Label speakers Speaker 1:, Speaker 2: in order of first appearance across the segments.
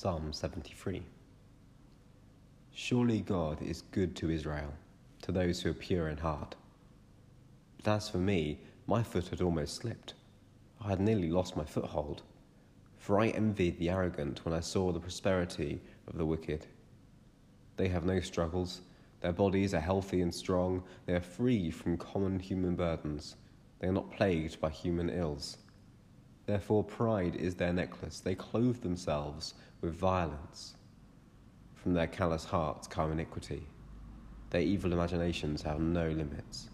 Speaker 1: Psalm 73. Surely God is good to Israel, to those who are pure in heart. But as for me, my foot had almost slipped. I had nearly lost my foothold, for I envied the arrogant when I saw the prosperity of the wicked. They have no struggles, their bodies are healthy and strong, they are free from common human burdens, they are not plagued by human ills. Therefore, pride is their necklace. They clothe themselves with violence. From their callous hearts come iniquity. Their evil imaginations have no limits.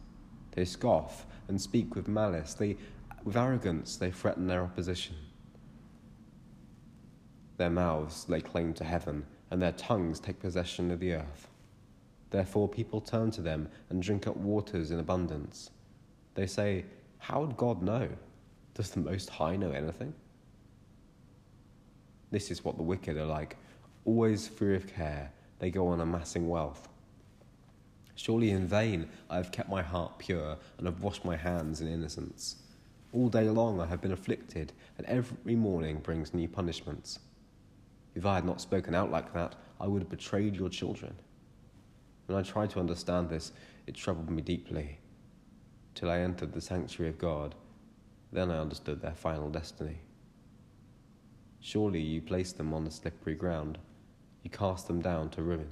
Speaker 1: They scoff and speak with malice. They, with arrogance, they threaten their opposition. Their mouths lay claim to heaven, and their tongues take possession of the earth. Therefore, people turn to them and drink up waters in abundance. They say, How would God know? Does the Most High know anything? This is what the wicked are like. Always free of care, they go on amassing wealth. Surely in vain I have kept my heart pure and have washed my hands in innocence. All day long I have been afflicted, and every morning brings new punishments. If I had not spoken out like that, I would have betrayed your children. When I tried to understand this, it troubled me deeply, till I entered the sanctuary of God then I understood their final destiny. Surely you placed them on the slippery ground, you cast them down to ruin.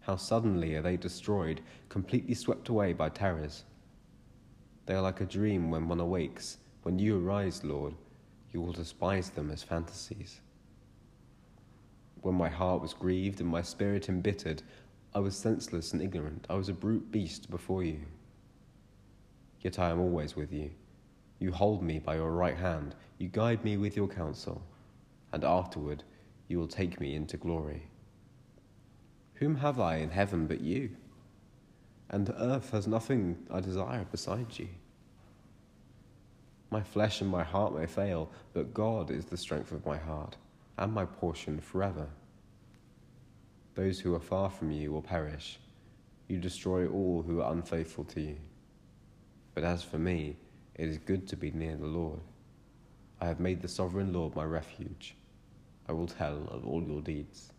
Speaker 1: How suddenly are they destroyed, completely swept away by terrors. They are like a dream when one awakes. When you arise, Lord, you will despise them as fantasies. When my heart was grieved and my spirit embittered, I was senseless and ignorant. I was a brute beast before you. Yet I am always with you you hold me by your right hand, you guide me with your counsel, and afterward you will take me into glory. Whom have I in heaven but you? And earth has nothing I desire besides you. My flesh and my heart may fail, but God is the strength of my heart and my portion forever. Those who are far from you will perish. You destroy all who are unfaithful to you. But as for me, it is good to be near the Lord. I have made the sovereign Lord my refuge. I will tell of all your deeds.